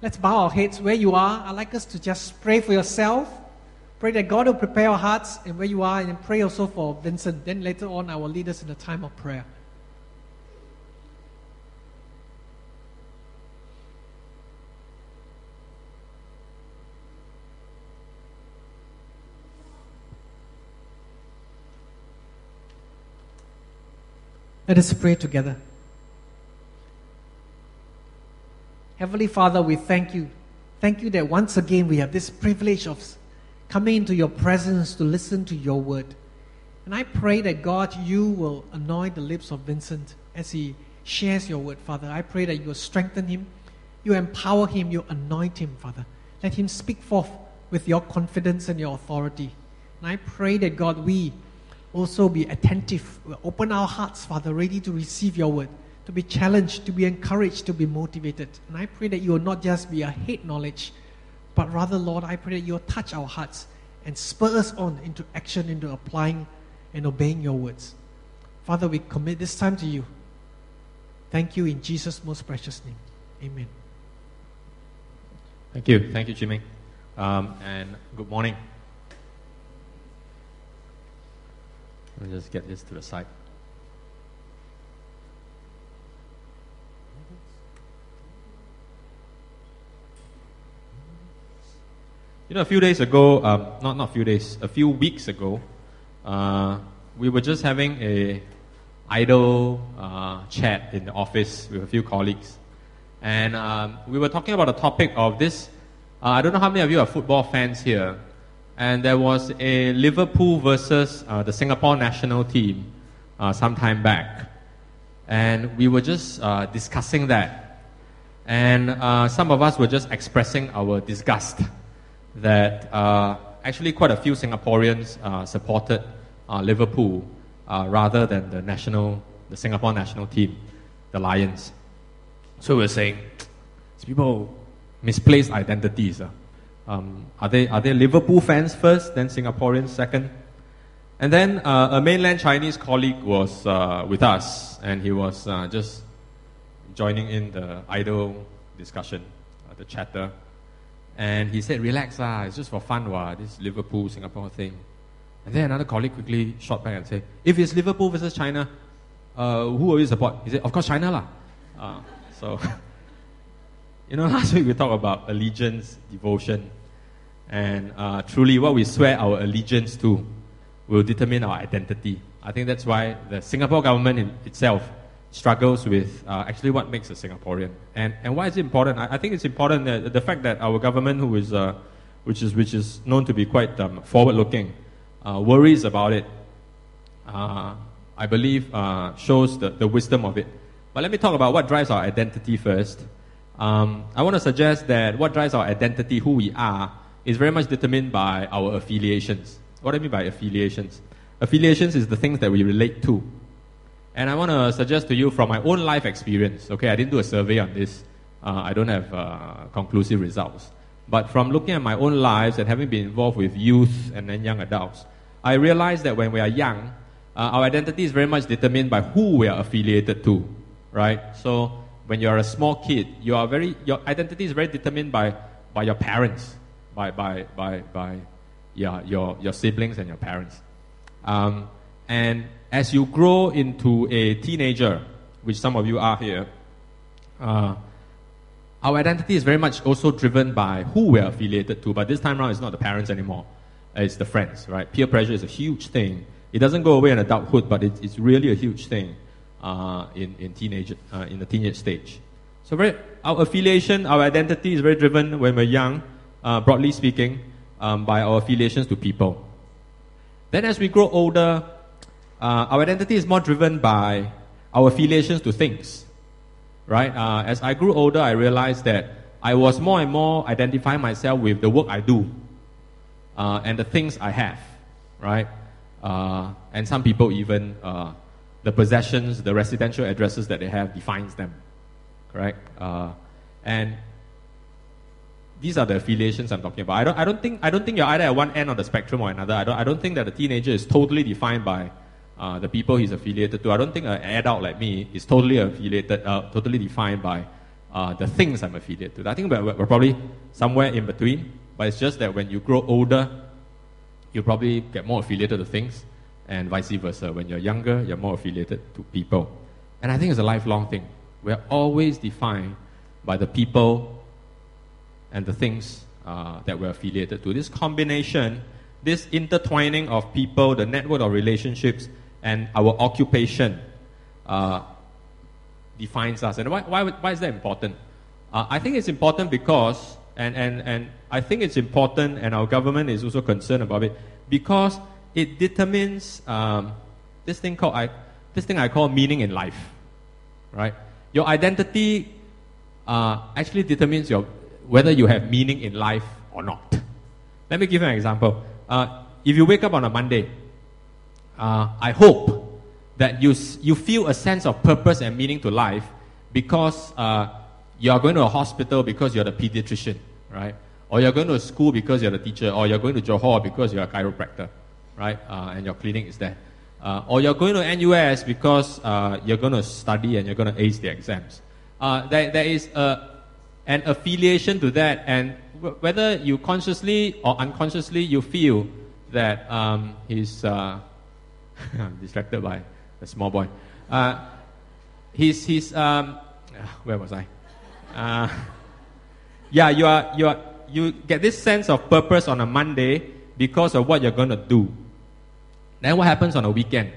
Let's bow our heads where you are. I'd like us to just pray for yourself. Pray that God will prepare our hearts and where you are, and pray also for Vincent. Then later on, I will lead us in a time of prayer. Let us pray together. Heavenly Father, we thank you. Thank you that once again we have this privilege of coming into your presence to listen to your word. And I pray that God, you will anoint the lips of Vincent as he shares your word, Father. I pray that you will strengthen him, you empower him, you anoint him, Father. Let him speak forth with your confidence and your authority. And I pray that God, we also be attentive, we'll open our hearts, Father, ready to receive your word to be challenged, to be encouraged, to be motivated. And I pray that you will not just be a head knowledge, but rather, Lord, I pray that you will touch our hearts and spur us on into action, into applying and obeying your words. Father, we commit this time to you. Thank you in Jesus' most precious name. Amen. Thank you. Thank you, Jimmy. Um, and good morning. Let me just get this to the side. You know, a few days ago, um, not not a few days, a few weeks ago, uh, we were just having a idle uh, chat in the office with a few colleagues, and um, we were talking about the topic of this. Uh, I don't know how many of you are football fans here, and there was a Liverpool versus uh, the Singapore national team uh, some time back, and we were just discussing that, and some of us were just expressing our disgust that uh, actually quite a few Singaporeans uh, supported uh, Liverpool uh, rather than the national, the Singapore national team, the Lions. So we're saying, people misplaced identities. Uh. Um, are, they, are they Liverpool fans first, then Singaporeans second? And then uh, a mainland Chinese colleague was with us, and he was just joining in the idle discussion, the chatter. And he said, relax, ah, it's just for fun, wah, this Liverpool, Singapore thing. And then another colleague quickly shot back and said, if it's Liverpool versus China, uh, who will you support? He said, of course, China lah. Uh, so, you know, last week we talked about allegiance, devotion, and uh, truly what we swear our allegiance to will determine our identity. I think that's why the Singapore government itself struggles with uh, actually what makes a Singaporean. And, and why is it important? I, I think it's important that the fact that our government, who is, uh, which, is, which is known to be quite um, forward looking, uh, worries about it, uh, I believe uh, shows the, the wisdom of it. But let me talk about what drives our identity first. Um, I want to suggest that what drives our identity, who we are, is very much determined by our affiliations. What do I mean by affiliations? Affiliations is the things that we relate to. And I want to suggest to you from my own life experience, okay, I didn't do a survey on this. Uh, I don't have uh, conclusive results. But from looking at my own lives and having been involved with youth and then young adults, I realized that when we are young, uh, our identity is very much determined by who we are affiliated to, right? So when you are a small kid, you are very, your identity is very determined by, by your parents, by, by, by, by yeah, your, your siblings and your parents. Um, and as you grow into a teenager, which some of you are here, uh, our identity is very much also driven by who we're affiliated to. But this time around, it's not the parents anymore, it's the friends, right? Peer pressure is a huge thing. It doesn't go away in adulthood, but it's, it's really a huge thing uh, in, in, teenage, uh, in the teenage stage. So, very, our affiliation, our identity is very driven when we're young, uh, broadly speaking, um, by our affiliations to people. Then, as we grow older, uh, our identity is more driven by our affiliations to things, right? Uh, as I grew older, I realized that I was more and more identifying myself with the work I do uh, and the things I have, right? Uh, and some people even uh, the possessions, the residential addresses that they have defines them, correct? Uh, and these are the affiliations I'm talking about. I don't, I don't think, I don't think you're either at one end of the spectrum or another. I don't, I don't think that a teenager is totally defined by uh, the people he's affiliated to. I don't think an adult like me is totally affiliated, uh, totally defined by uh, the things I'm affiliated to. I think we're, we're probably somewhere in between, but it's just that when you grow older, you probably get more affiliated to things, and vice versa. When you're younger, you're more affiliated to people. And I think it's a lifelong thing. We're always defined by the people and the things uh, that we're affiliated to. This combination, this intertwining of people, the network of relationships, and our occupation uh, defines us. And why, why, why is that important? Uh, I think it's important because, and, and, and I think it's important, and our government is also concerned about it, because it determines um, this thing called I, this thing I call meaning in life, right? Your identity uh, actually determines your whether you have meaning in life or not. Let me give you an example. Uh, if you wake up on a Monday, uh, I hope that you, you feel a sense of purpose and meaning to life because uh, you are going to a hospital because you're the pediatrician, right? Or you're going to a school because you're the teacher, or you're going to Johor because you're a chiropractor, right? Uh, and your clinic is there. Uh, or you're going to NUS because uh, you're going to study and you're going to ace the exams. Uh, there, there is a, an affiliation to that, and w- whether you consciously or unconsciously you feel that um, he's uh, distracted by a small boy. Uh, he's, he's um, where was I? Uh, yeah, you are, you are, you get this sense of purpose on a Monday because of what you're going to do. Then what happens on a weekend?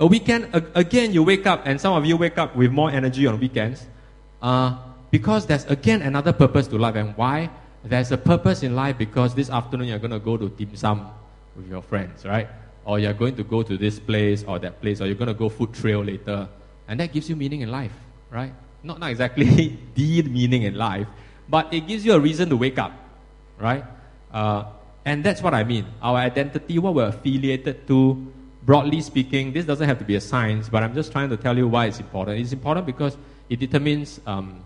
A weekend, again, you wake up, and some of you wake up with more energy on weekends. Uh, because there's again another purpose to life. And why? There's a purpose in life because this afternoon you're going to go to dim sum with your friends, right? Or you're going to go to this place or that place, or you're going to go food trail later. And that gives you meaning in life, right? Not, not exactly the meaning in life, but it gives you a reason to wake up, right? Uh, and that's what I mean. Our identity, what we're affiliated to, broadly speaking, this doesn't have to be a science, but I'm just trying to tell you why it's important. It's important because it determines um,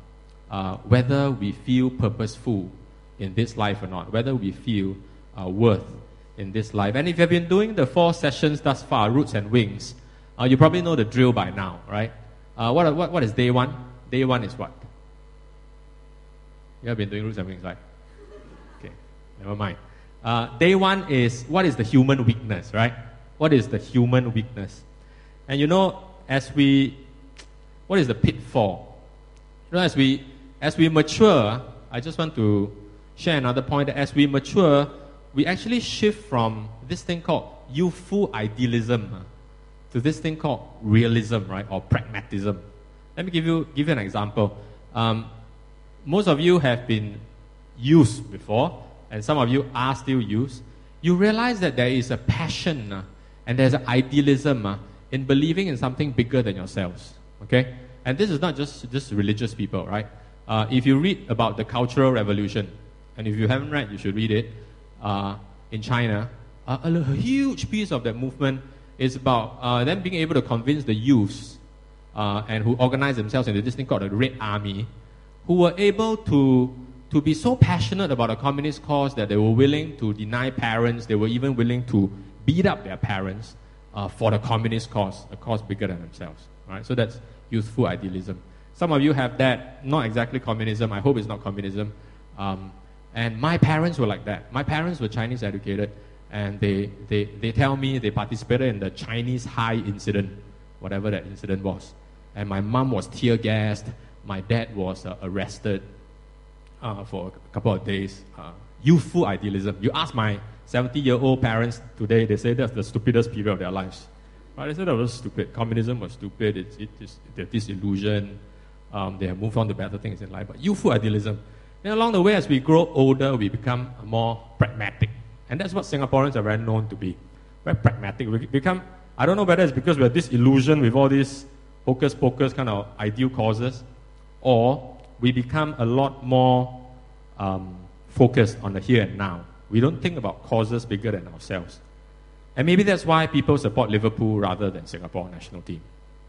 uh, whether we feel purposeful in this life or not, whether we feel uh, worth in this life. And if you've been doing the four sessions thus far, Roots and Wings, uh, you probably know the drill by now, right? Uh, what, what, what is day one? Day one is what? You have been doing Roots and Wings, right? Okay, never mind. Uh, day one is what is the human weakness, right? What is the human weakness? And you know, as we, what is the pitfall? You know, as we as we mature, I just want to share another point that as we mature, we actually shift from this thing called youthful idealism to this thing called realism, right, or pragmatism. Let me give you give you an example. Um, most of you have been used before, and some of you are still used. You realize that there is a passion uh, and there's an idealism uh, in believing in something bigger than yourselves. Okay, and this is not just just religious people, right? Uh, if you read about the Cultural Revolution, and if you haven't read, you should read it, in China, uh, a, huge piece of that movement is about uh, them being able to convince the youths uh, and who organize themselves into this thing called the Red Army, who were able to, to be so passionate about a communist cause that they were willing to deny parents, they were even willing to beat up their parents uh, for the communist cause, a cause bigger than themselves. Right? So that's youthful idealism. Some of you have that, not exactly communism. I hope it's not communism. Um, and my parents were like that. My parents were Chinese educated, and they, they, they tell me they participated in the Chinese high incident, whatever that incident was. And my mom was tear gassed. My dad was uh, arrested uh, for a couple of days. Uh, youthful idealism. You ask my 70 year old parents today, they say that's the stupidest period of their lives. Right? They said that was stupid. Communism was stupid. It's, it is, there's disillusion. Um, they have moved on to better things in life. But youthful idealism. And along the way, as we grow older, we become more pragmatic. And that's what Singaporeans are very known to be. Very pragmatic. We become, I don't know whether it's because we're disillusioned with all these hocus pocus kind of ideal causes, or we become a lot more um, focused on the here and now. We don't think about causes bigger than ourselves. And maybe that's why people support Liverpool rather than Singapore national team,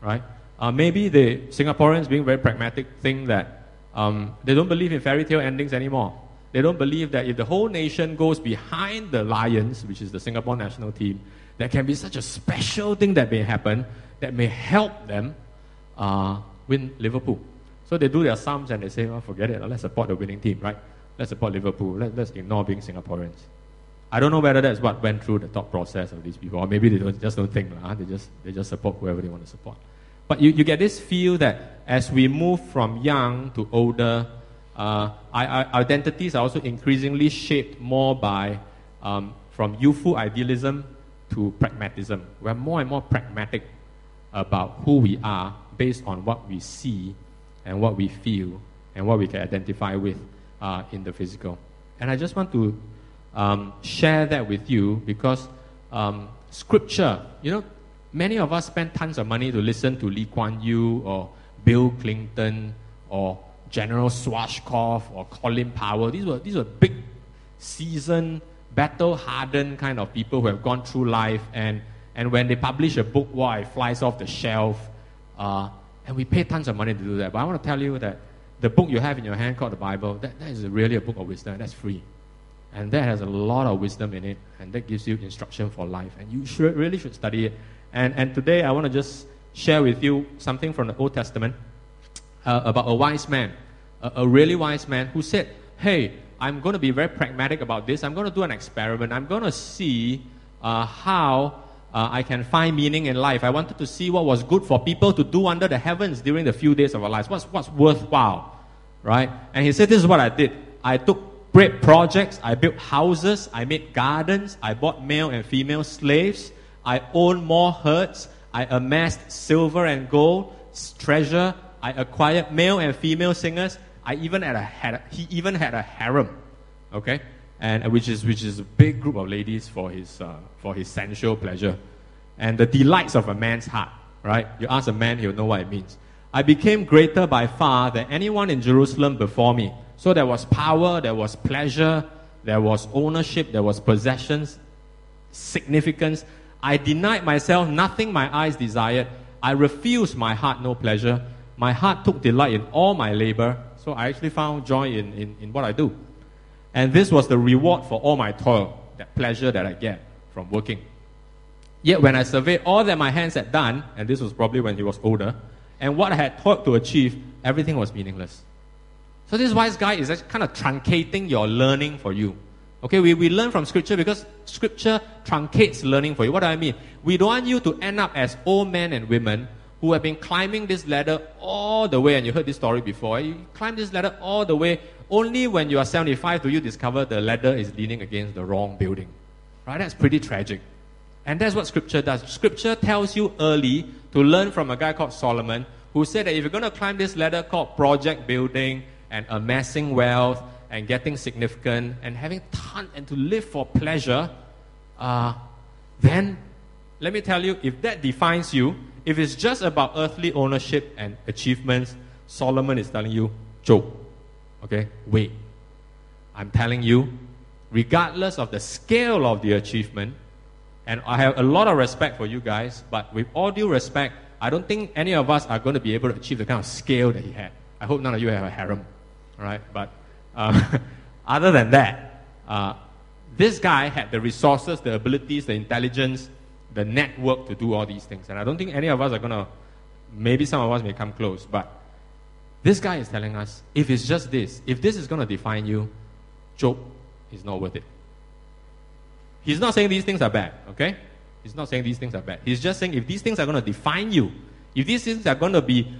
right? Uh, maybe the Singaporeans, being very pragmatic, think that um, they don't believe in fairy tale endings anymore. They don't believe that if the whole nation goes behind the Lions, which is the Singapore national team, there can be such a special thing that may happen that may help them uh, win Liverpool. So they do their sums and they say, well, forget it, let's support the winning team, right? Let's support Liverpool. Let, let's ignore being Singaporeans. I don't know whether that's what went through the thought process of these people, or maybe they don't, just don't think, huh? they, just, they just support whoever they want to support. But you, you get this feel that as we move from young to older, uh, our, identities are also increasingly shaped more by um, from youthful idealism to pragmatism. We're more and more pragmatic about who we are based on what we see and what we feel and what we can identify with uh, in the physical. And I just want to um, share that with you because um, scripture, you know, many of us spend tons of money to listen to Lee Kuan Yew or Bill Clinton or General Schwarzkopf or Colin Powell. These were, these were big, seasoned, battle hardened kind of people who have gone through life. And, and when they publish a book, why it flies off the shelf. Uh, and we pay tons of money to do that. But I want to tell you that the book you have in your hand called the Bible, that, that is really a book of wisdom. That's free. And that has a lot of wisdom in it. And that gives you instruction for life. And you should, really should study it. And, and today I want to just share with you something from the Old Testament uh, about a wise man, a, a really wise man who said, Hey, I'm going to be very pragmatic about this. I'm going to do an experiment. I'm going to see uh, how uh, I can find meaning in life. I wanted to see what was good for people to do under the heavens during the few days of our lives. What's, what's worthwhile, right? And he said, This is what I did. I took great projects. I built houses. I made gardens. I bought male and female slaves. I owned more herds. I amassed silver and gold, treasure. I acquired male and female singers. I even had a, had a, he even had a harem, okay, and which is which is a big group of ladies for his uh, for his sensual pleasure, and the delights of a man's heart. Right? You ask a man, he'll know what it means. I became greater by far than anyone in Jerusalem before me. So there was power, there was pleasure, there was ownership, there was possessions, significance. I denied myself nothing my eyes desired. I refused my heart no pleasure. My heart took delight in all my labor. So I actually found joy in, in, in what I do. And this was the reward for all my toil, that pleasure that I get from working. Yet when I surveyed all that my hands had done, and this was probably when he was older, and what I had thought to achieve, everything was meaningless. So this wise guy is kind of truncating your learning for you. Okay, we, we learn from scripture because scripture truncates learning for you. What do I mean? We don't want you to end up as old men and women who have been climbing this ladder all the way, and you heard this story before. Eh? You climb this ladder all the way. Only when you are 75 do you discover the ladder is leaning against the wrong building. Right? That's pretty tragic. And that's what scripture does. Scripture tells you early to learn from a guy called Solomon who said that if you're going to climb this ladder called project building and amassing wealth and getting significant and having ton and to live for pleasure, uh, then let me tell you, if that defines you, if it's just about earthly ownership and achievements, Solomon is telling you, Job, okay, wait. I'm telling you, regardless of the scale of the achievement, and I have a lot of respect for you guys, but with all due respect, I don't think any of us are going to be able to achieve the kind of scale that he had. I hope none of you have a harem, right? But um, other than that, uh, this guy had the resources, the abilities, the intelligence, the network to do all these things. And I don't think any of us are going to, maybe some of us may come close, but this guy is telling us if it's just this, if this is going to define you, Job is not worth it. He's not saying these things are bad, okay? He's not saying these things are bad. He's just saying if these things are going to define you, if these things are going to be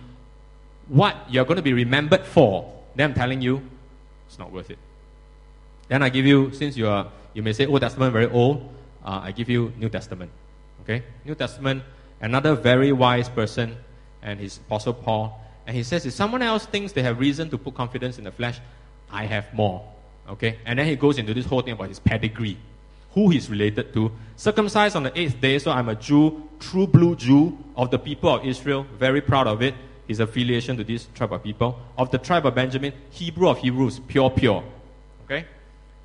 what you're going to be remembered for, then I'm telling you, it's not worth it. Then I give you, since you are, you may say Old Testament very old, uh, I give you New Testament. Okay? New Testament, another very wise person, and his Apostle Paul. And he says, if someone else thinks they have reason to put confidence in the flesh, I have more. Okay? And then he goes into this whole thing about his pedigree, who he's related to. Circumcised on the eighth day, so I'm a Jew, true blue Jew of the people of Israel, very proud of it. His affiliation to this tribe of people. Of the tribe of Benjamin, Hebrew of Hebrews, pure, pure. Okay?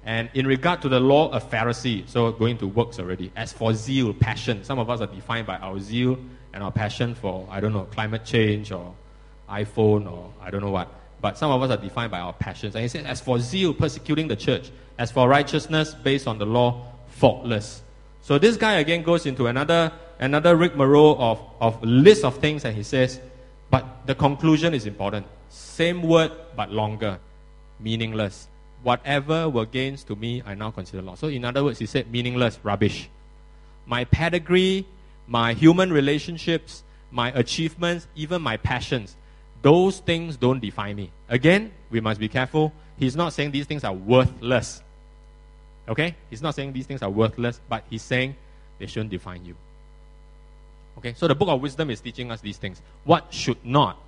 And in regard to the law, a Pharisee. So going to works already. As for zeal, passion. Some of us are defined by our zeal and our passion for, I don't know, climate change or iPhone or I don't know what. But some of us are defined by our passions. And he says, as for zeal, persecuting the church. As for righteousness, based on the law, faultless. So this guy again goes into another, another rigmarole of, of list of things and he says, but the conclusion is important. Same word but longer. Meaningless. Whatever were gains to me, I now consider loss. So, in other words, he said meaningless, rubbish. My pedigree, my human relationships, my achievements, even my passions, those things don't define me. Again, we must be careful. He's not saying these things are worthless. Okay? He's not saying these things are worthless, but he's saying they shouldn't define you. Okay? So the book of wisdom is teaching us these things. What should not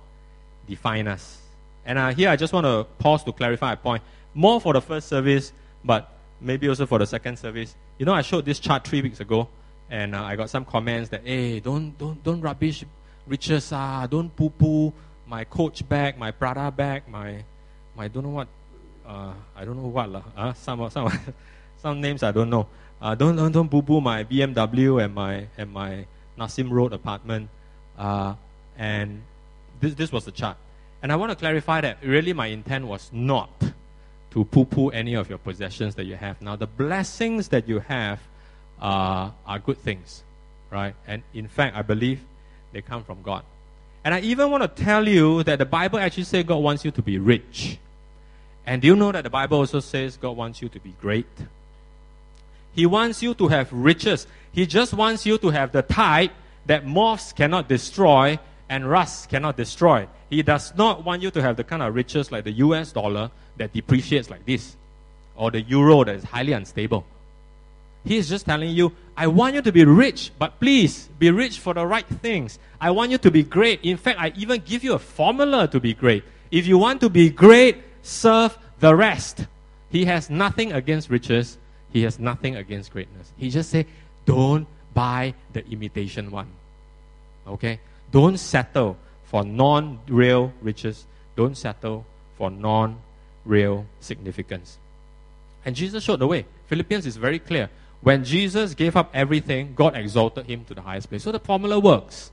define us? And uh, here I just want to pause to clarify a point. More for the first service, but maybe also for the second service. You know, I showed this chart three weeks ago, and uh, I got some comments that, hey, don't, don't, don't rubbish riches, ah, don't poo poo my coach bag, my Prada bag, my, my don't know what, uh, I don't know what, uh, some, some, some names I don't know. Uh, don't, don't, don't boo boo my BMW and my, and my Nassim Road apartment. Uh, and this, this was the chart. And I want to clarify that really my intent was not to poo poo any of your possessions that you have. Now, the blessings that you have uh, are good things, right? And in fact, I believe they come from God. And I even want to tell you that the Bible actually says God wants you to be rich. And do you know that the Bible also says God wants you to be great? He wants you to have riches. He just wants you to have the type that moths cannot destroy and rust cannot destroy. He does not want you to have the kind of riches like the US dollar that depreciates like this, or the euro that is highly unstable. He is just telling you, I want you to be rich, but please be rich for the right things. I want you to be great. In fact, I even give you a formula to be great. If you want to be great, serve the rest. He has nothing against riches. He has nothing against greatness. He just say, don't buy the imitation one. Okay? Don't settle for non-real riches. Don't settle for non-real significance. And Jesus showed the way. Philippians is very clear. When Jesus gave up everything, God exalted him to the highest place. So the formula works.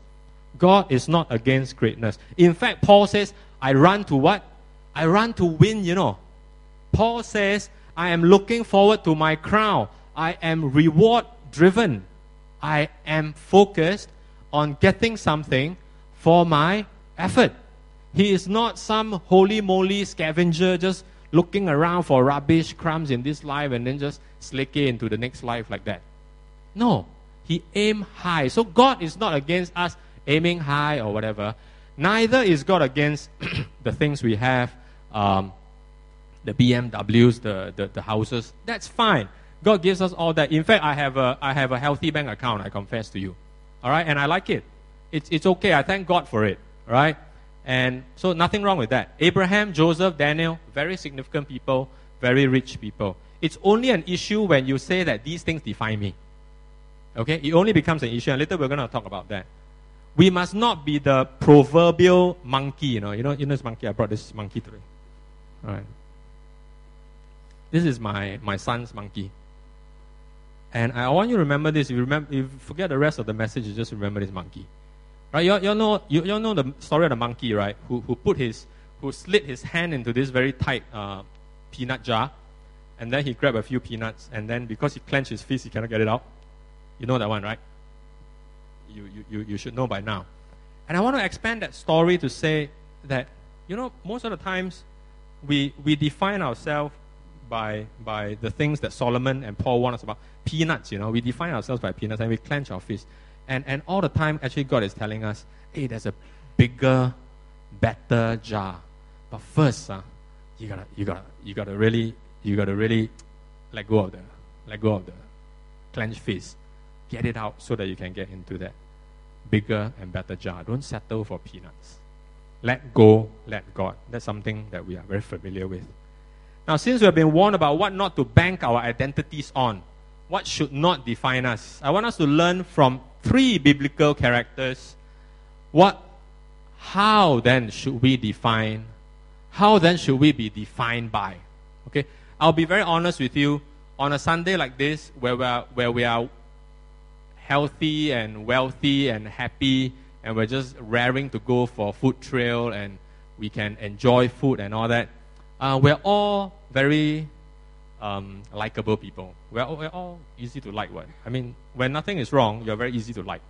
God is not against greatness. In fact, Paul says, I run to what? I run to win, you know. Paul says, I am looking forward to my crown. I am reward driven. I am focused on getting something for my effort. He is not some holy moly scavenger just looking around for rubbish crumbs in this life and then just slake it into the next life like that. No, he aimed high. So God is not against us aiming high or whatever. Neither is God against the things we have, um, the BMWs, the, the, the houses. That's fine. God gives us all that. In fact, I have a, I have a healthy bank account, I confess to you. All right, and I like it. It's, it's okay. I thank God for it. All right, and so nothing wrong with that. Abraham, Joseph, Daniel, very significant people, very rich people. It's only an issue when you say that these things define me. Okay, it only becomes an issue, and later we're going to talk about that. We must not be the proverbial monkey. You know, you know, you know this monkey. I brought this monkey today. All right. This is my my son's monkey. And I want you to remember this. If you remember, if you forget the rest of the message, you just remember this monkey. Right? You, you know, you know the story of the monkey, right? Who, who put his, who slid his hand into this very tight uh, peanut jar, and then he grabbed a few peanuts, and then because he clenched his fist, he cannot get it out. You know that one, right? You, you, you, you should know by now. And I want to expand that story to say that, you know, most of the times we, we define ourselves by, by the things that Solomon and Paul want us about. Peanuts, you know, we define ourselves by peanuts and we clench our fists. And, and all the time, actually, God is telling us, hey, there's a bigger, better jar. But first, uh, you gotta, you gotta, you gotta really, you gotta really let go of the, let go of the clenched fist. Get it out so that you can get into that bigger and better jar. Don't settle for peanuts. Let go, let God. That's something that we are very familiar with. Now, since we have been warned about what not to bank our identities on, what should not define us, I want us to learn from three biblical characters what how then should we define how then should we be defined by? Okay? I'll be very honest with you. On a sunday like this where we are where we are healthy and wealthy and happy and we're just raring to go for food trail and we can enjoy food and all that uh, we're all very um, likable people. We're all, we're all easy to like. What I mean, when nothing is wrong, you're very easy to like,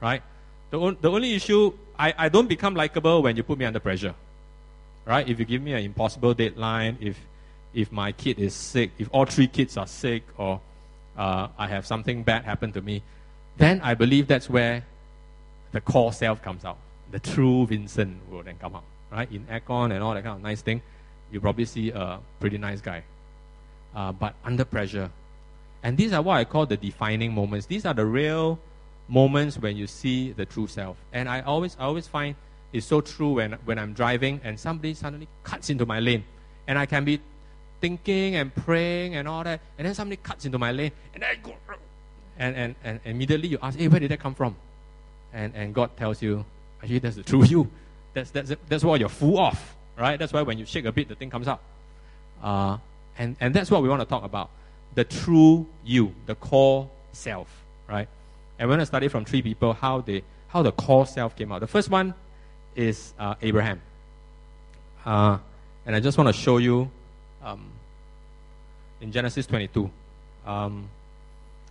right? The, on, the only issue, I, I don't become likable when you put me under pressure. right? If you give me an impossible deadline, if if my kid is sick, if all three kids are sick, or uh, I have something bad happen to me, then I believe that's where the core self comes out. The true Vincent will then come out, right? In aircon and all that kind of nice thing, you probably see a pretty nice guy. Uh, but under pressure. And these are what I call the defining moments. These are the real moments when you see the true self. And I always, I always find it's so true when, when I'm driving and somebody suddenly cuts into my lane. And I can be thinking and praying and all that. And then somebody cuts into my lane. And I go, and, and, and immediately you ask, hey, where did that come from? And, and God tells you, actually, that's the true you. That's, that's, that's what you're full of, right? That's why when you shake a bit, the thing comes out. Uh, and, and that's what we want to talk about. The true you, the core self, right? And we're going to study from three people how, they, how the core self came out. The first one is uh, Abraham. Uh, and I just want to show you um, in Genesis 22. Um,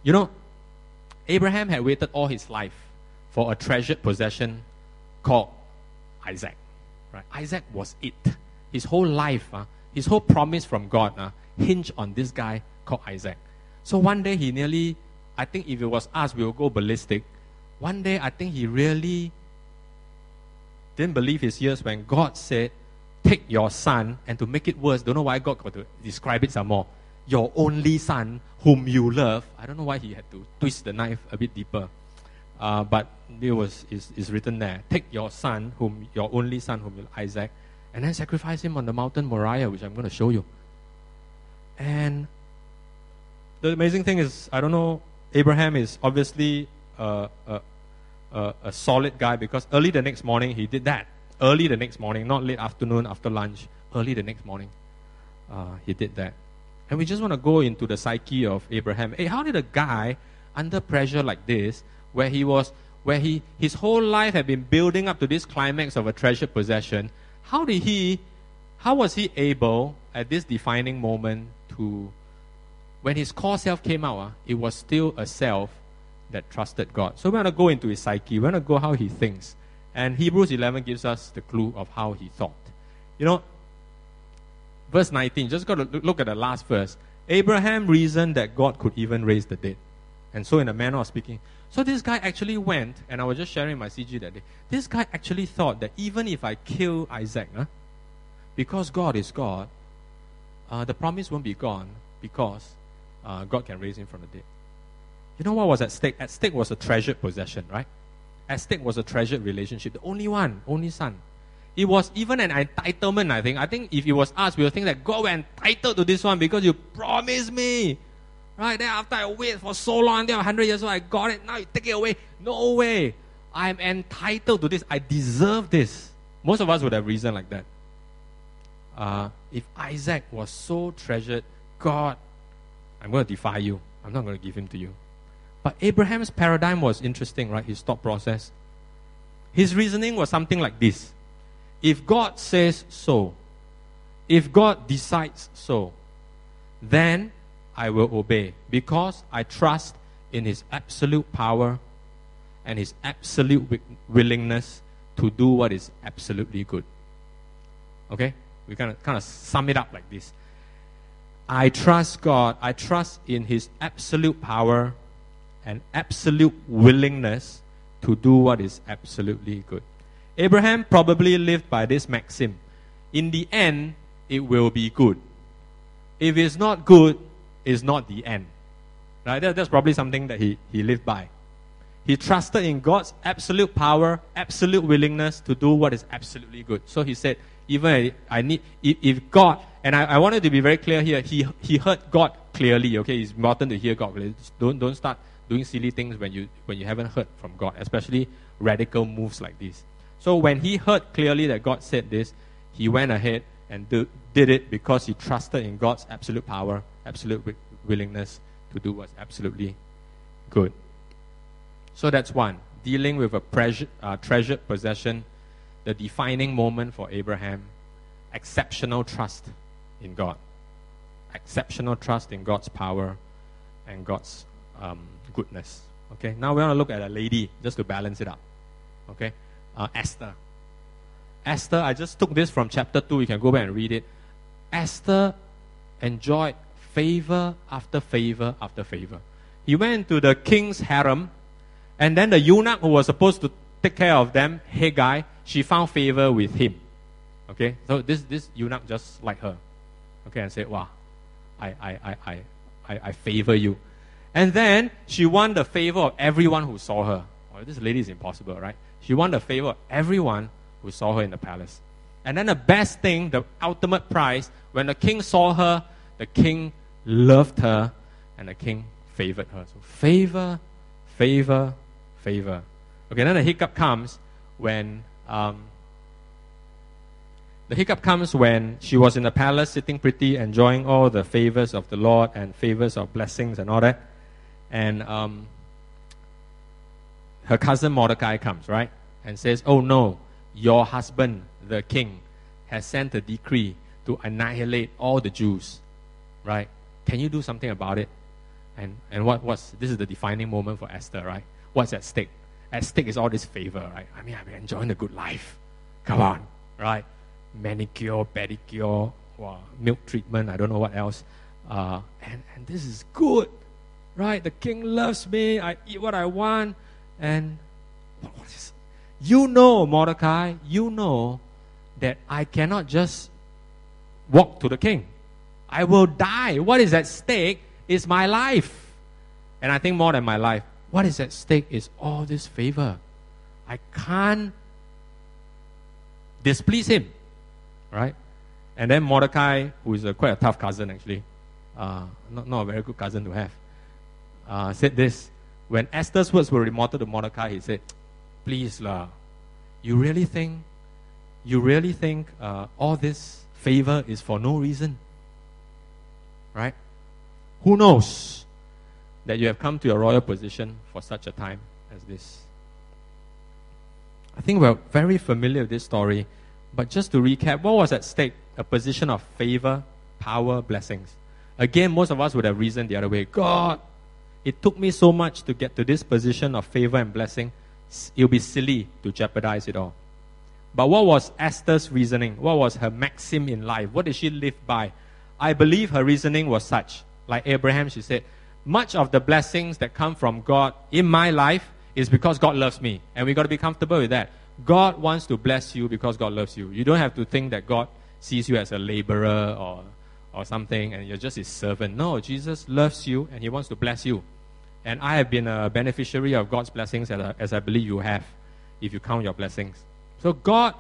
you know, Abraham had waited all his life for a treasured possession called Isaac. Right? Isaac was it. His whole life, uh, his whole promise from God uh, hinged on this guy called Isaac. So one day he nearly, I think if it was us, we would go ballistic. One day I think he really didn't believe his ears when God said, Take your son, and to make it worse, don't know why God got to describe it some more. Your only son, whom you love. I don't know why he had to twist the knife a bit deeper. Uh, but it was is, is written there. Take your son, whom your only son, whom Isaac, and then sacrifice him on the mountain Moriah, which I'm going to show you. And the amazing thing is, I don't know, Abraham is obviously a, a, a, a solid guy because early the next morning he did that. Early the next morning, not late afternoon after lunch, early the next morning, uh, he did that. And we just want to go into the psyche of Abraham. Hey, how did a guy under pressure like this, where he was, where he his whole life had been building up to this climax of a treasured possession, how did he, how was he able at this defining moment to, when his core self came out, uh, it was still a self that trusted God. So we're going to go into his psyche. We're going to go how he thinks. And Hebrews 11 gives us the clue of how he thought. You know, verse 19, just got to look at the last verse. Abraham reasoned that God could even raise the dead. And so, in a manner of speaking, so this guy actually went, and I was just sharing my CG that day. This guy actually thought that even if I kill Isaac, huh, because God is God, uh, the promise won't be gone because uh, God can raise him from the dead. You know what was at stake? At stake was a treasured possession, right? At stake was a treasured relationship. The only one, only son. It was even an entitlement, I think. I think if it was us, we would think that God, we're entitled to this one because you promised me. Right? Then after I wait for so long, until I'm 100 years old, I got it. Now you take it away. No way. I'm entitled to this. I deserve this. Most of us would have reasoned like that. Uh, if Isaac was so treasured, God, I'm going to defy you. I'm not going to give him to you. But Abraham's paradigm was interesting, right? His thought process. His reasoning was something like this If God says so, if God decides so, then I will obey because I trust in His absolute power and His absolute willingness to do what is absolutely good. Okay? We kind of kind of sum it up like this. I trust God. I trust in His absolute power and absolute willingness to do what is absolutely good. Abraham probably lived by this maxim. In the end, it will be good. If it's not good, it's not the end. Right? That, that's probably something that he, he lived by. He trusted in God's absolute power, absolute willingness to do what is absolutely good. So he said, even I need, if, if God, and I, I wanted to be very clear here, he, he heard God clearly, okay? It's important to hear God. Don't, don't start doing silly things when you, when you haven't heard from God, especially radical moves like this. So when he heard clearly that God said this, he went ahead and do, did it because he trusted in God's absolute power, absolute willingness to do what's absolutely good. So that's one. Dealing with a pressure, uh, treasured possession the defining moment for Abraham exceptional trust in God. Exceptional trust in God's power and God's um, goodness. Okay, now we want to look at a lady just to balance it up. Okay, uh, Esther. Esther, I just took this from chapter 2. You can go back and read it. Esther enjoyed favor after favor after favor. He went to the king's harem, and then the eunuch who was supposed to take care of them, Hegai, she found favor with him. Okay, so this, this eunuch just like her. Okay, and said, Wow, I, I, I, I, I, I favor you. And then she won the favor of everyone who saw her. Oh, this lady is impossible, right? She won the favor of everyone who saw her in the palace. And then the best thing, the ultimate prize, when the king saw her, the king loved her and the king favored her. So favor, favor, favor. Okay, then the hiccup comes when um, the hiccup comes when she was in the palace sitting pretty, enjoying all the favors of the Lord and favors of blessings and all that. And um, her cousin Mordecai comes, right? And says, Oh no, your husband, the king, has sent a decree to annihilate all the Jews, right? Can you do something about it? And, and what, what's, this is the defining moment for Esther, right? What's at stake? At stake is all this favor, right? I mean, I'm enjoying the good life. Come on, right? Manicure, pedicure, wow, milk treatment, I don't know what else. Uh, and, and this is good, right? The king loves me. I eat what I want. And what, what is, you know, Mordecai, you know that I cannot just walk to the king. I will die. What is at stake is my life. And I think more than my life, what is at stake is all this favor. I can't displease him. Right? And then Mordecai, who is a, quite a tough cousin actually, uh, not, not a very good cousin to have, uh, said this. When Esther's words were reported to Mordecai, he said, Please, lah, you really think, you really think uh, all this favor is for no reason? Right? Who knows that you have come to your royal position for such a time as this? I think we're very familiar with this story, but just to recap, what was at stake? A position of favor, power, blessings. Again, most of us would have reasoned the other way. God, it took me so much to get to this position of favor and blessing. It'll be silly to jeopardize it all. But what was Esther's reasoning? What was her maxim in life? What did she live by? I believe her reasoning was such. Like Abraham, she said, Much of the blessings that come from God in my life is because God loves me. And we've got to be comfortable with that. God wants to bless you because God loves you. You don't have to think that God sees you as a laborer or, or something and you're just his servant. No, Jesus loves you and he wants to bless you. And I have been a beneficiary of God's blessings as as I believe you have, if you count your blessings. So God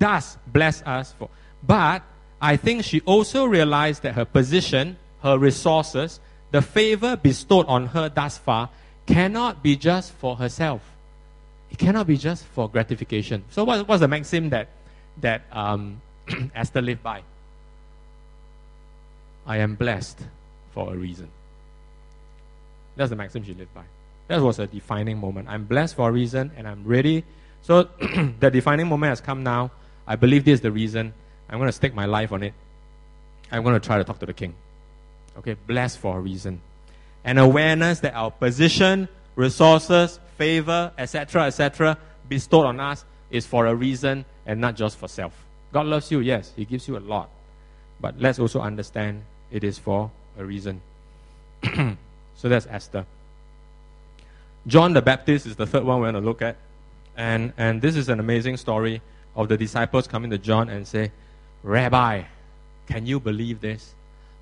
does bless us for. But I think she also realized that her position, her resources, the favor bestowed on her thus far cannot be just for herself. It cannot be just for gratification. So, what, what's the maxim that, that um, Esther lived by? I am blessed for a reason. That's the maxim she lived by. That was a defining moment. I'm blessed for a reason and I'm ready. So, the defining moment has come now. I believe this is the reason. I'm going to stake my life on it. I'm going to try to talk to the king. Okay, blessed for a reason. An awareness that our position, resources, favor, etc., etc., bestowed on us is for a reason and not just for self. God loves you, yes, He gives you a lot. But let's also understand it is for a reason. so that's Esther. John the Baptist is the third one we're going to look at. And, and this is an amazing story of the disciples coming to John and say, Rabbi, can you believe this?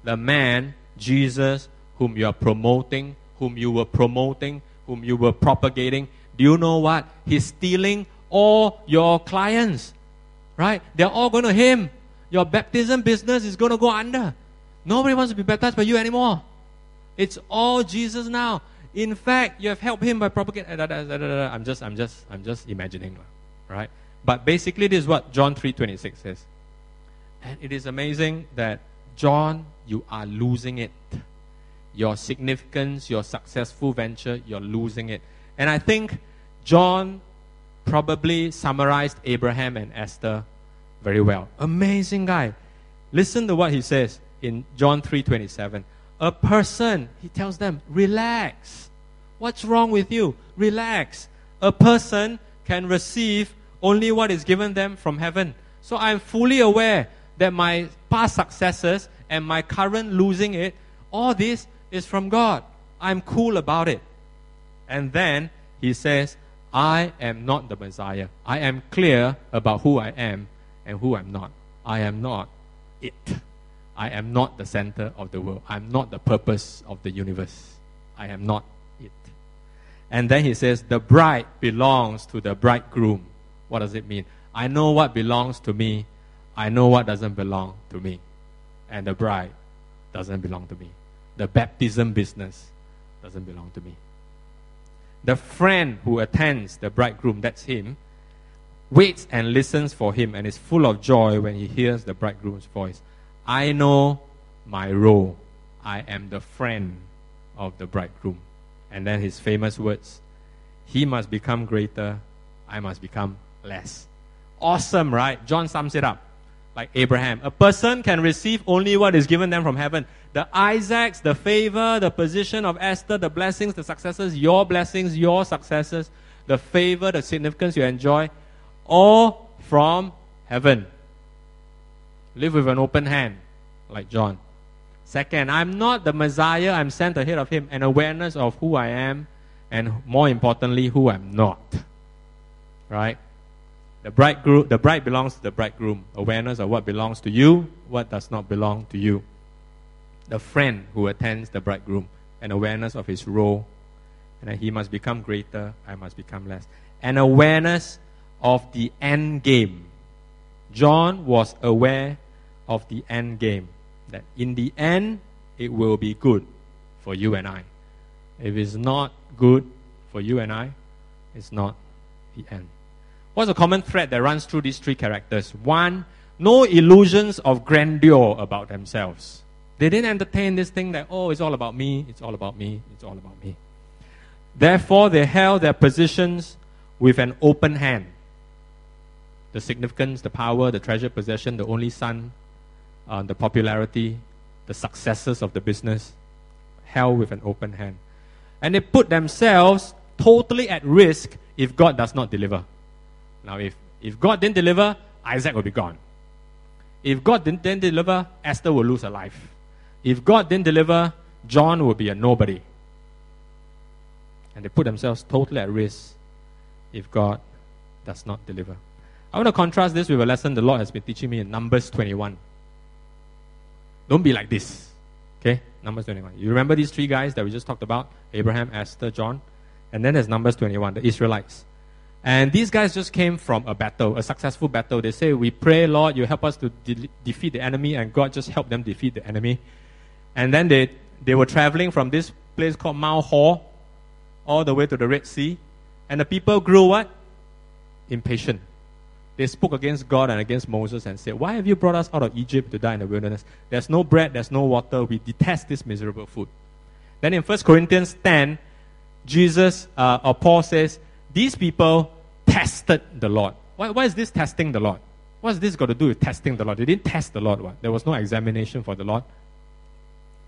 The man, Jesus, whom you are promoting, whom you were promoting, whom you were propagating, do you know what? He's stealing all your clients. Right? They're all going to him. Your baptism business is going to go under. Nobody wants to be baptized by you anymore. It's all Jesus now. In fact, you have helped him by propagating. I'm just, I'm just, I'm just imagining, right? But basically, this is what John 3:26 says. And it is amazing that John, you are losing it. Your significance, your successful venture, you're losing it. And I think John probably summarized Abraham and Esther very well. Amazing guy. Listen to what he says in John 3:27. A person, he tells them, relax. What's wrong with you? Relax. A person can receive only what is given them from heaven. So I'm fully aware that my past successes and my current losing it, all this is from God. I'm cool about it. And then he says, I am not the Messiah. I am clear about who I am and who I'm not. I am not it. I am not the center of the world. I'm not the purpose of the universe. I am not it. And then he says, The bride belongs to the bridegroom. What does it mean? I know what belongs to me. I know what doesn't belong to me. And the bride doesn't belong to me. The baptism business doesn't belong to me. The friend who attends the bridegroom, that's him, waits and listens for him and is full of joy when he hears the bridegroom's voice. I know my role. I am the friend of the bridegroom. And then his famous words He must become greater, I must become less. Awesome, right? John sums it up like Abraham. A person can receive only what is given them from heaven. The Isaacs, the favor, the position of Esther, the blessings, the successes, your blessings, your successes, the favor, the significance you enjoy, all from heaven. Live with an open hand, like John. Second, I'm not the Messiah, I'm sent ahead of him, an awareness of who I am, and more importantly, who I'm not. Right? The bridegroom, the bride belongs to the bridegroom. Awareness of what belongs to you, what does not belong to you. The friend who attends the bridegroom, an awareness of his role, and that he must become greater, I must become less. An awareness of the end game. John was aware of the end game. That in the end, it will be good for you and I. If it's not good for you and I, it's not the end. What's a common thread that runs through these three characters? One, no illusions of grandeur about themselves. They didn't entertain this thing that, oh, it's all about me, it's all about me, it's all about me. Therefore, they held their positions with an open hand. The significance, the power, the treasure possession, the only son, uh, the popularity, the successes of the business, held with an open hand. And they put themselves totally at risk if God does not deliver. Now, if, if God didn't deliver, Isaac will be gone. If God didn't, didn't deliver, Esther will lose her life. If God didn't deliver, John will be a nobody. And they put themselves totally at risk if God does not deliver. I want to contrast this with a lesson the Lord has been teaching me in Numbers 21. Don't be like this. Okay? Numbers 21. You remember these three guys that we just talked about? Abraham, Esther, John. And then there's Numbers 21, the Israelites. And these guys just came from a battle, a successful battle. They say, We pray, Lord, you help us to de- defeat the enemy, and God just helped them defeat the enemy. And then they, they were traveling from this place called Mount Hor all the way to the Red Sea. And the people grew what? Impatient. They spoke against God and against Moses and said, Why have you brought us out of Egypt to die in the wilderness? There's no bread, there's no water. We detest this miserable food. Then in 1 Corinthians 10, Jesus uh, or Paul says, These people tested the Lord. Why, why is this testing the Lord? What's this got to do with testing the Lord? They didn't test the Lord. What? There was no examination for the Lord.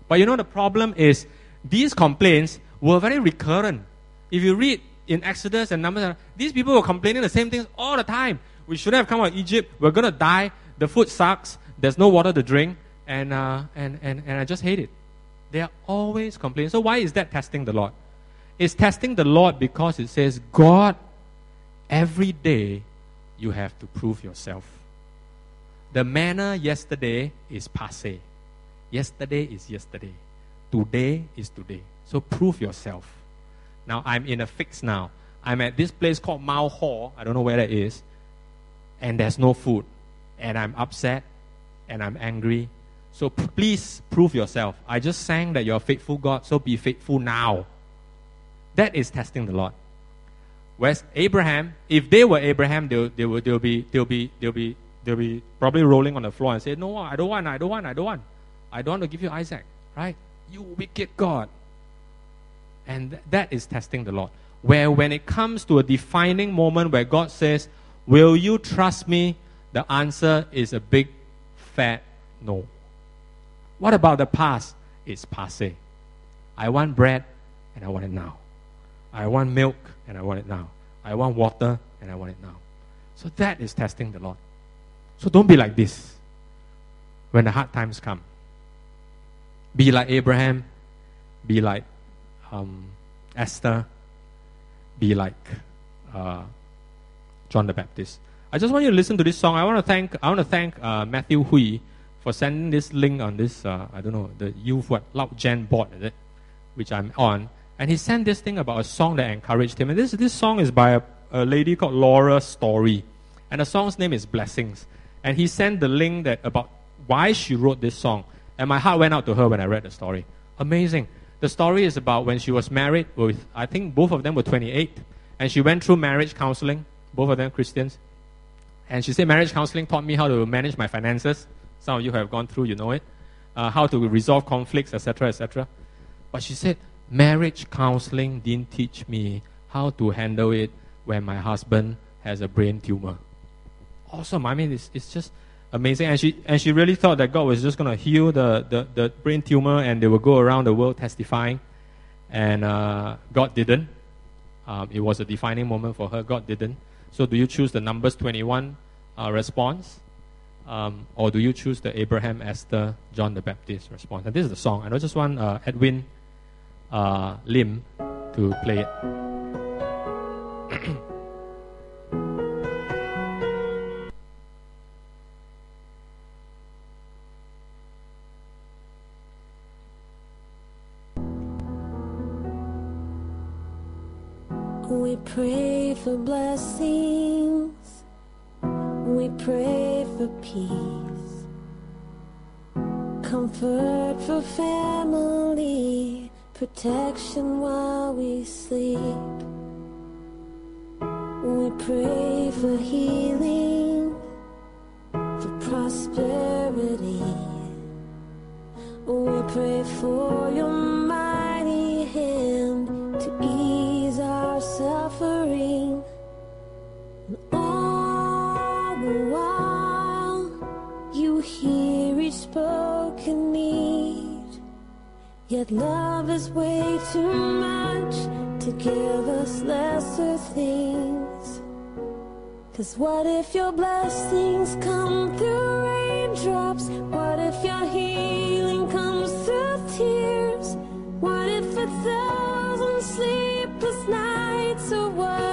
But you know, the problem is these complaints were very recurrent. If you read in Exodus and Numbers, these people were complaining the same things all the time. We shouldn't have come out of Egypt. We're going to die. The food sucks. There's no water to drink. And, uh, and, and, and I just hate it. They are always complaining. So why is that testing the Lord? It's testing the Lord because it says, God, every day you have to prove yourself. The manna yesterday is passe. Yesterday is yesterday. Today is today. So prove yourself. Now I'm in a fix now. I'm at this place called Mount Hor. I don't know where that is and there's no food, and I'm upset and I'm angry. So please prove yourself. I just sang that you're a faithful God, so be faithful now. That is testing the Lord. Whereas Abraham, if they were Abraham, they'll, they will, they'll, be, they'll, be, they'll, be, they'll be probably rolling on the floor and say, No, I don't want, I don't want, I don't want. I don't want to give you Isaac, right? You wicked God. And th- that is testing the Lord. Where when it comes to a defining moment where God says, Will you trust me? The answer is a big fat no. What about the past? It's passe. I want bread and I want it now. I want milk and I want it now. I want water and I want it now. So that is testing the Lord. So don't be like this when the hard times come. Be like Abraham, be like um, Esther, be like uh, John the Baptist. I just want you to listen to this song. I want to thank I want to thank uh, Matthew Hui for sending this link on this uh, I don't know the youth what Loud Gen board is it, which I'm on, and he sent this thing about a song that encouraged him. And this this song is by a, a lady called Laura Story, and the song's name is Blessings. And he sent the link that about why she wrote this song, and my heart went out to her when I read the story. Amazing. The story is about when she was married with I think both of them were 28, and she went through marriage counseling. Both of them Christians and she said, marriage counseling taught me how to manage my finances. Some of you have gone through, you know it. Uh, how to resolve conflicts, etc., etc. But she said, marriage counseling didn't teach me how to handle it when my husband has a brain tumor. Awesome. I mean, it's, it's just amazing. And she, and she really thought that God was just going to heal the, the, the brain tumor and they would go around the world testifying. And uh, God didn't. Um, it was a defining moment for her. God didn't. So do you choose the Numbers 21 uh, response? Um, or do you choose the Abraham, Esther, John the Baptist response? And this is the song. And I just want uh, Edwin uh, Lim to play it. We pray for blessings. We pray for peace. Comfort for family. Protection while we sleep. We pray for healing. For prosperity. We pray for your mighty hand Yet love is way too much to give us lesser things. Cause what if your blessings come through raindrops? What if your healing comes through tears? What if a thousand sleepless nights are what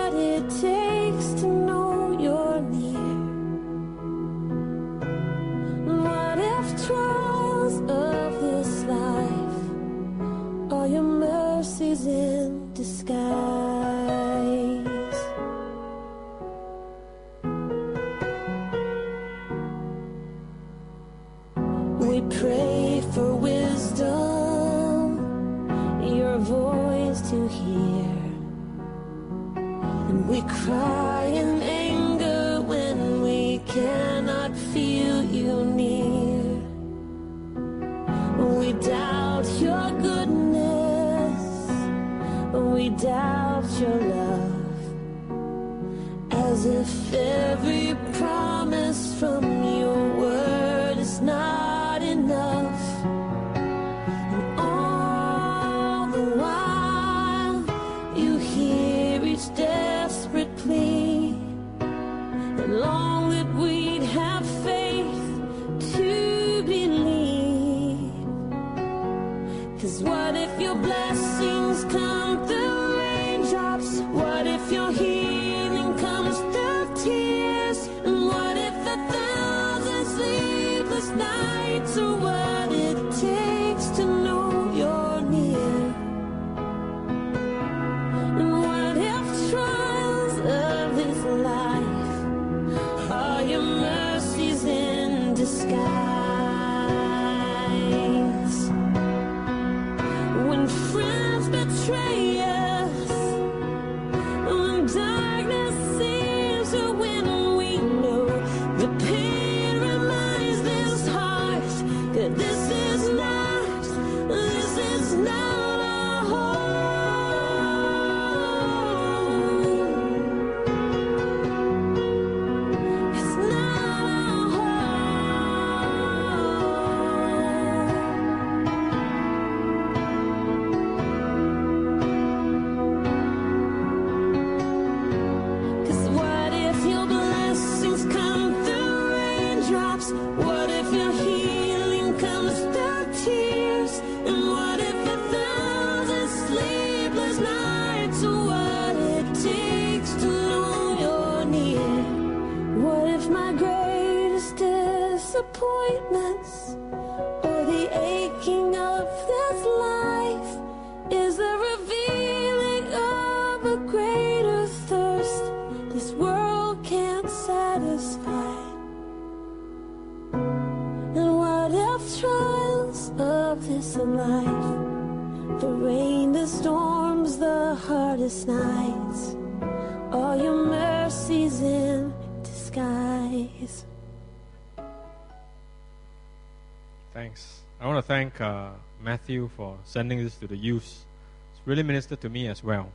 Thanks. I want to thank uh, Matthew for sending this to the youth. It's really ministered to me as well.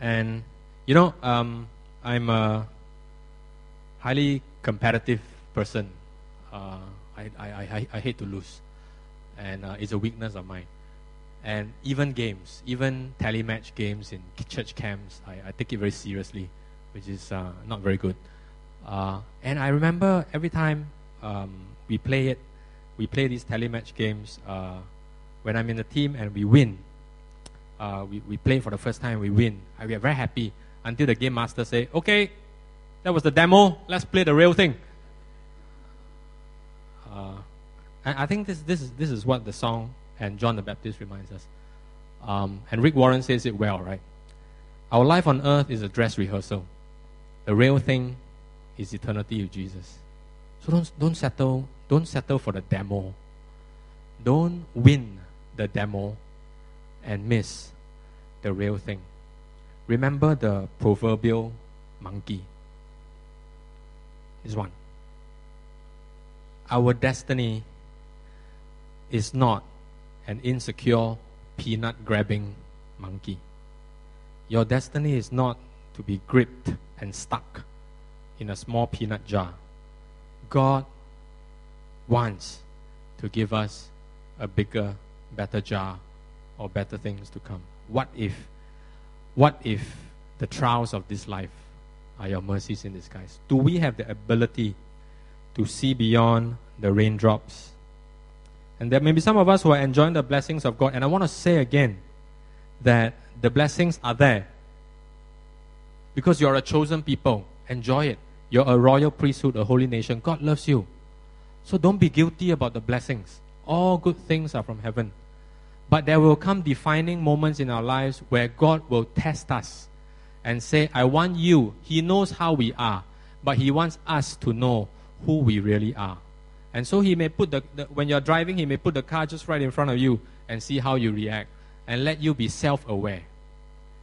And, you know, um, I'm a highly competitive person. Uh, I, I, I, I hate to lose. And uh, it's a weakness of mine. And even games, even telematch games in church camps, I, I take it very seriously, which is uh, not very good. Uh, and I remember every time um, we play it, we play these telematch games uh, when I'm in the team and we win. Uh, we, we play for the first time, we win. I, we are very happy until the game master say, okay, that was the demo, let's play the real thing. Uh, and I think this, this, is, this is what the song and John the Baptist reminds us. Um, and Rick Warren says it well, right? Our life on earth is a dress rehearsal. The real thing is eternity with Jesus. So don't, don't settle don't settle for the demo. Don't win the demo and miss the real thing. Remember the proverbial monkey. This one. Our destiny is not an insecure, peanut grabbing monkey. Your destiny is not to be gripped and stuck in a small peanut jar. God wants to give us a bigger, better jar or better things to come. What if, what if the trials of this life are your mercies in disguise? Do we have the ability to see beyond the raindrops? And there may be some of us who are enjoying the blessings of God. And I want to say again that the blessings are there because you're a chosen people. Enjoy it. You're a royal priesthood, a holy nation. God loves you. So don't be guilty about the blessings. All good things are from heaven. But there will come defining moments in our lives where God will test us and say, I want you. He knows how we are, but He wants us to know who we really are. And so He may put the, the when you're driving, He may put the car just right in front of you and see how you react and let you be self aware.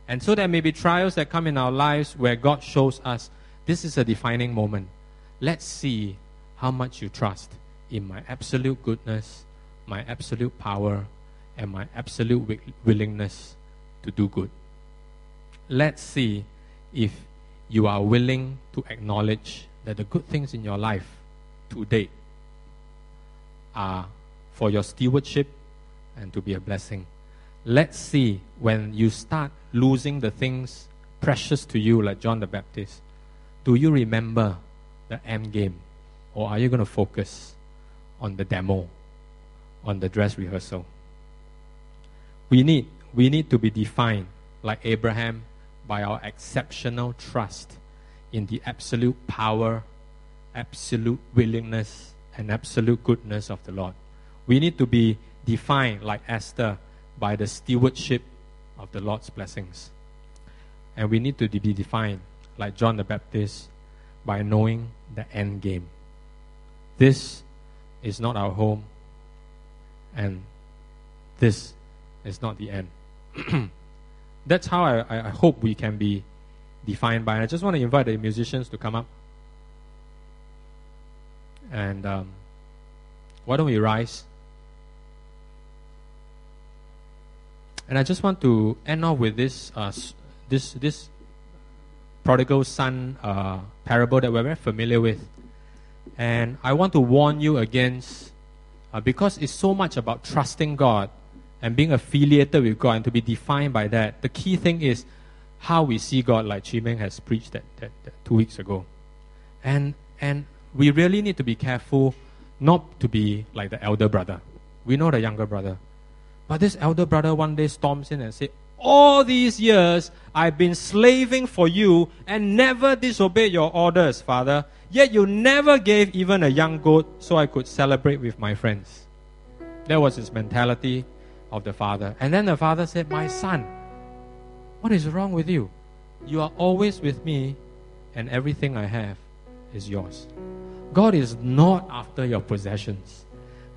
And so there may be trials that come in our lives where God shows us this is a defining moment. Let's see how much you trust in my absolute goodness, my absolute power, and my absolute wi- willingness to do good. Let's see if you are willing to acknowledge that the good things in your life today are for your stewardship and to be a blessing. Let's see when you start losing the things precious to you, like John the Baptist, do you remember the end game? Or are you going to focus on the demo, on the dress rehearsal? We need, we need to be defined, like Abraham, by our exceptional trust in the absolute power, absolute willingness, and absolute goodness of the Lord. We need to be defined, like Esther, by the stewardship of the Lord's blessings. And we need to be defined, like John the Baptist, by knowing the end game. This is not our home, and this is not the end. That's how I, I, hope we can be defined by. And I just want to invite the musicians to come up. And um, why don't we rise? And I just want to end off with this, uh, this, this prodigal son uh, parable that we're very familiar with. And I want to warn you against, uh, because it's so much about trusting God and being affiliated with God and to be defined by that. The key thing is how we see God, like Chi Meng has preached that, that, that two weeks ago. And, and we really need to be careful not to be like the elder brother. We know the younger brother. But this elder brother one day storms in and says, All these years I've been slaving for you and never disobeyed your orders, Father. Yet you never gave even a young goat so I could celebrate with my friends. That was his mentality of the father. And then the father said, My son, what is wrong with you? You are always with me, and everything I have is yours. God is not after your possessions.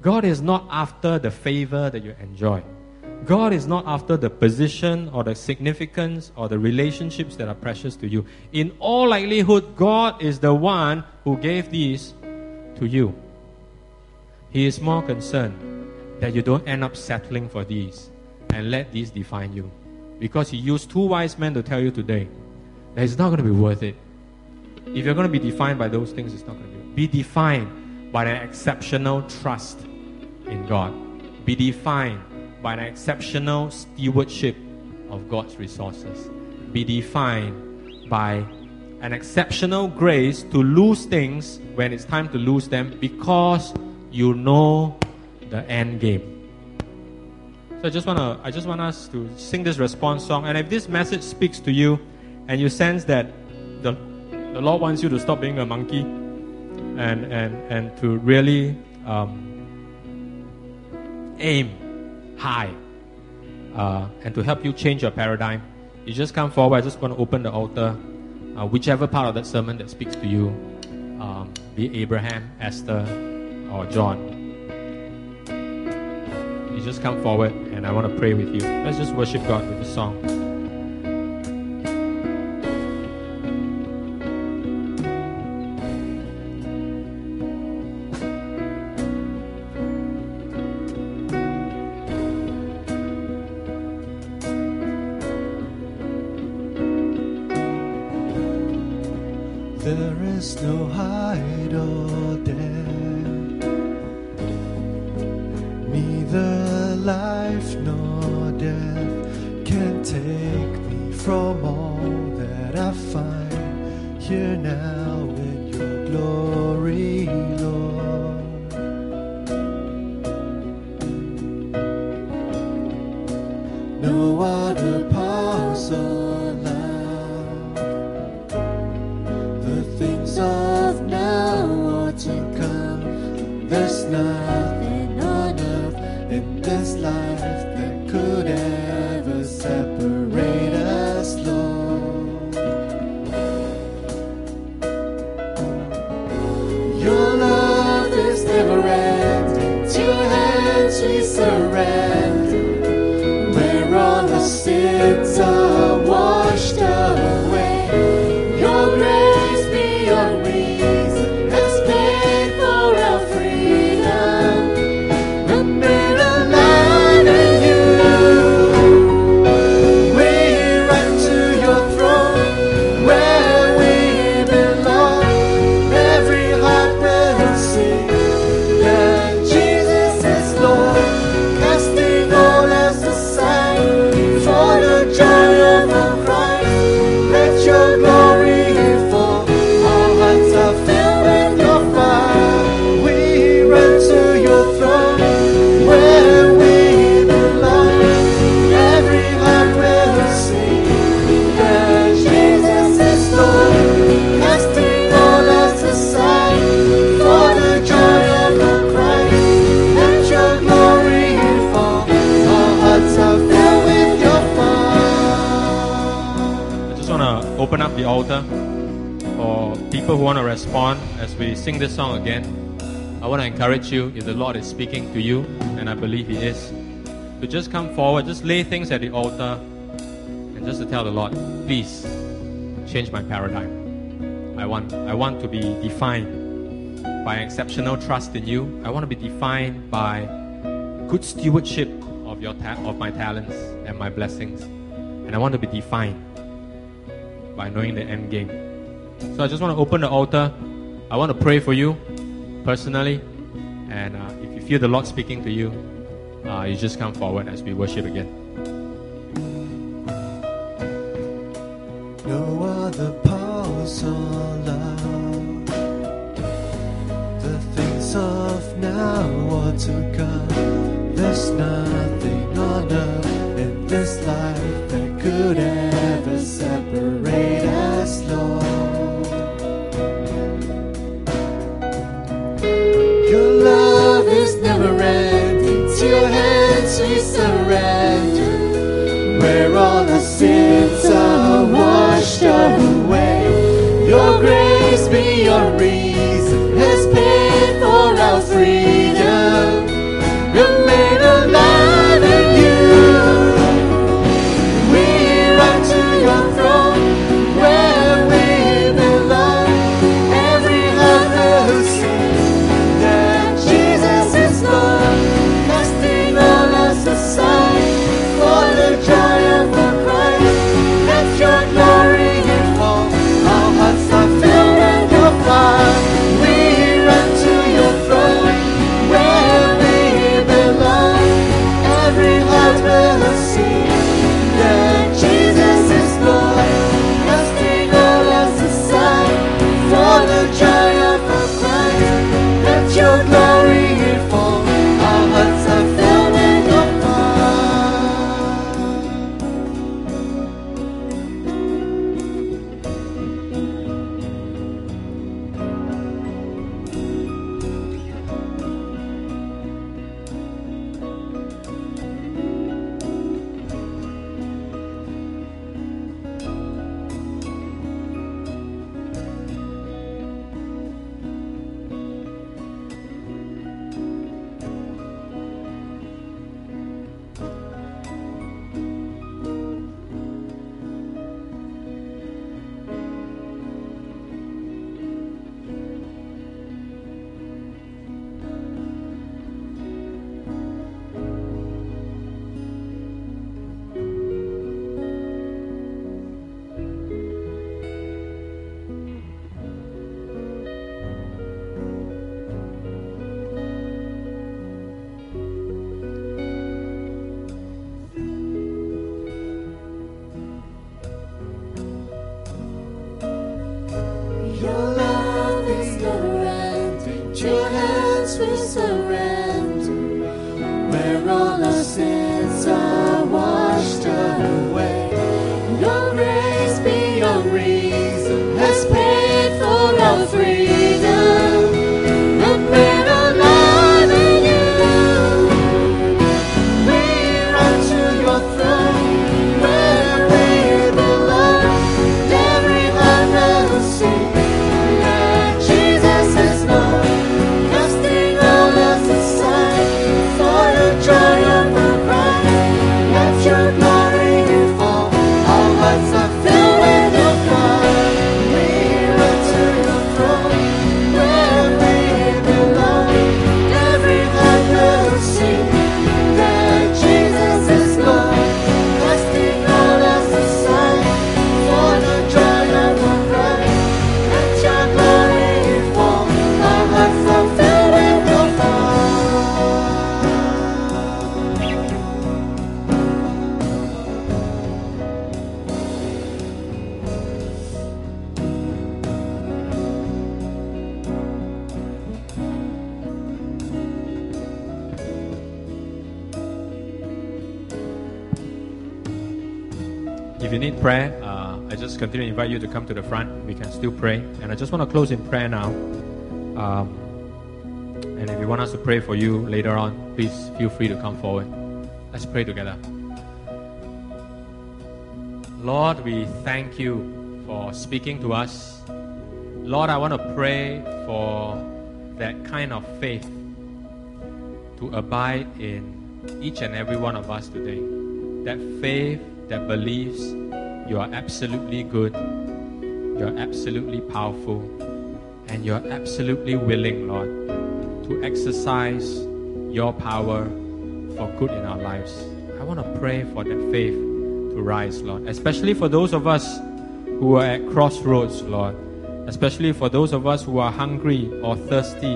God is not after the favor that you enjoy. God is not after the position or the significance or the relationships that are precious to you. In all likelihood, God is the one who gave these to you. He is more concerned that you don't end up settling for these and let these define you. Because He used two wise men to tell you today that it's not going to be worth it. If you're going to be defined by those things, it's not going to be. Be defined by an exceptional trust in God. Be defined by an exceptional stewardship of God's resources. Be defined by an exceptional grace to lose things when it's time to lose them because you know the end game. So I just want to I just want us to sing this response song and if this message speaks to you and you sense that the the Lord wants you to stop being a monkey and and and to really um, aim high uh, and to help you change your paradigm, you just come forward. I just want to open the altar, uh, whichever part of that sermon that speaks to you, um, be Abraham, Esther, or John. You just come forward and I want to pray with you. Let's just worship God with a song. This life that could ever people who want to respond as we sing this song again. I want to encourage you, if the Lord is speaking to you, and I believe He is, to just come forward, just lay things at the altar, and just to tell the Lord, please change my paradigm. I want, I want to be defined by exceptional trust in you. I want to be defined by good stewardship of your ta- of my talents and my blessings, and I want to be defined by knowing the end game. So I just want to open the altar. I want to pray for you personally, and uh, if you feel the Lord speaking to you, uh, you just come forward as we worship again. End, invite you to come to the front. We can still pray. And I just want to close in prayer now. Um, and if you want us to pray for you later on, please feel free to come forward. Let's pray together. Lord, we thank you for speaking to us. Lord, I want to pray for that kind of faith to abide in each and every one of us today. That faith that believes you are absolutely good, you're absolutely powerful, and you're absolutely willing, Lord, to exercise your power for good in our lives. I want to pray for that faith to rise, Lord, especially for those of us who are at crossroads, Lord, especially for those of us who are hungry or thirsty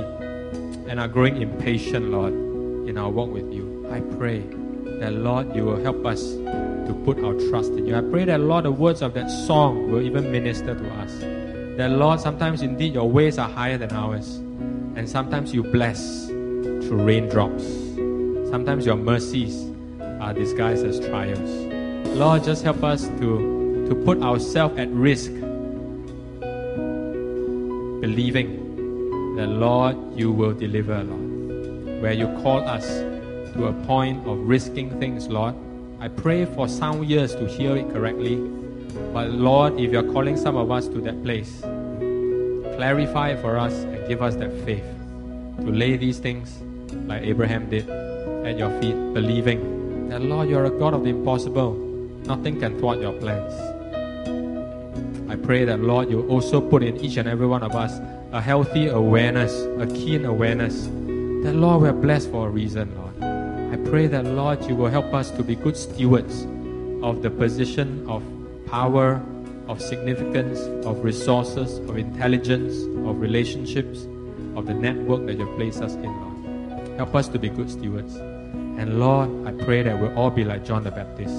and are growing impatient, Lord, in our walk with you. I pray that, Lord, you will help us to put our trust in you. I pray that, Lord, the words of that song will even minister to us. That, Lord, sometimes indeed your ways are higher than ours, and sometimes you bless through raindrops. Sometimes your mercies are disguised as trials. Lord, just help us to, to put ourselves at risk, believing that, Lord, you will deliver, Lord. Where you call us to a point of risking things, Lord. I pray for sound ears to hear it correctly. But Lord, if you're calling some of us to that place, clarify for us and give us that faith to lay these things like Abraham did at your feet, believing that, Lord, you're a God of the impossible. Nothing can thwart your plans. I pray that, Lord, you also put in each and every one of us a healthy awareness, a keen awareness that, Lord, we're blessed for a reason, Lord. I pray that, Lord, you will help us to be good stewards of the position of power, of significance, of resources, of intelligence, of relationships, of the network that you've placed us in, Lord. Help us to be good stewards. And Lord, I pray that we'll all be like John the Baptist.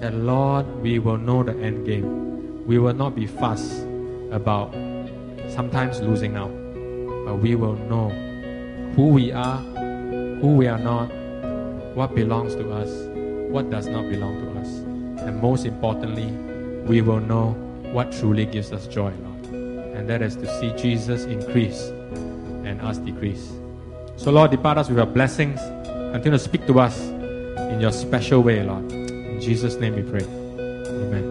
That, Lord, we will know the end game. We will not be fussed about sometimes losing out, but we will know who we are, who we are not, what belongs to us, what does not belong to us. And most importantly, we will know what truly gives us joy, Lord. And that is to see Jesus increase and us decrease. So, Lord, depart us with your blessings. Continue to speak to us in your special way, Lord. In Jesus' name we pray. Amen.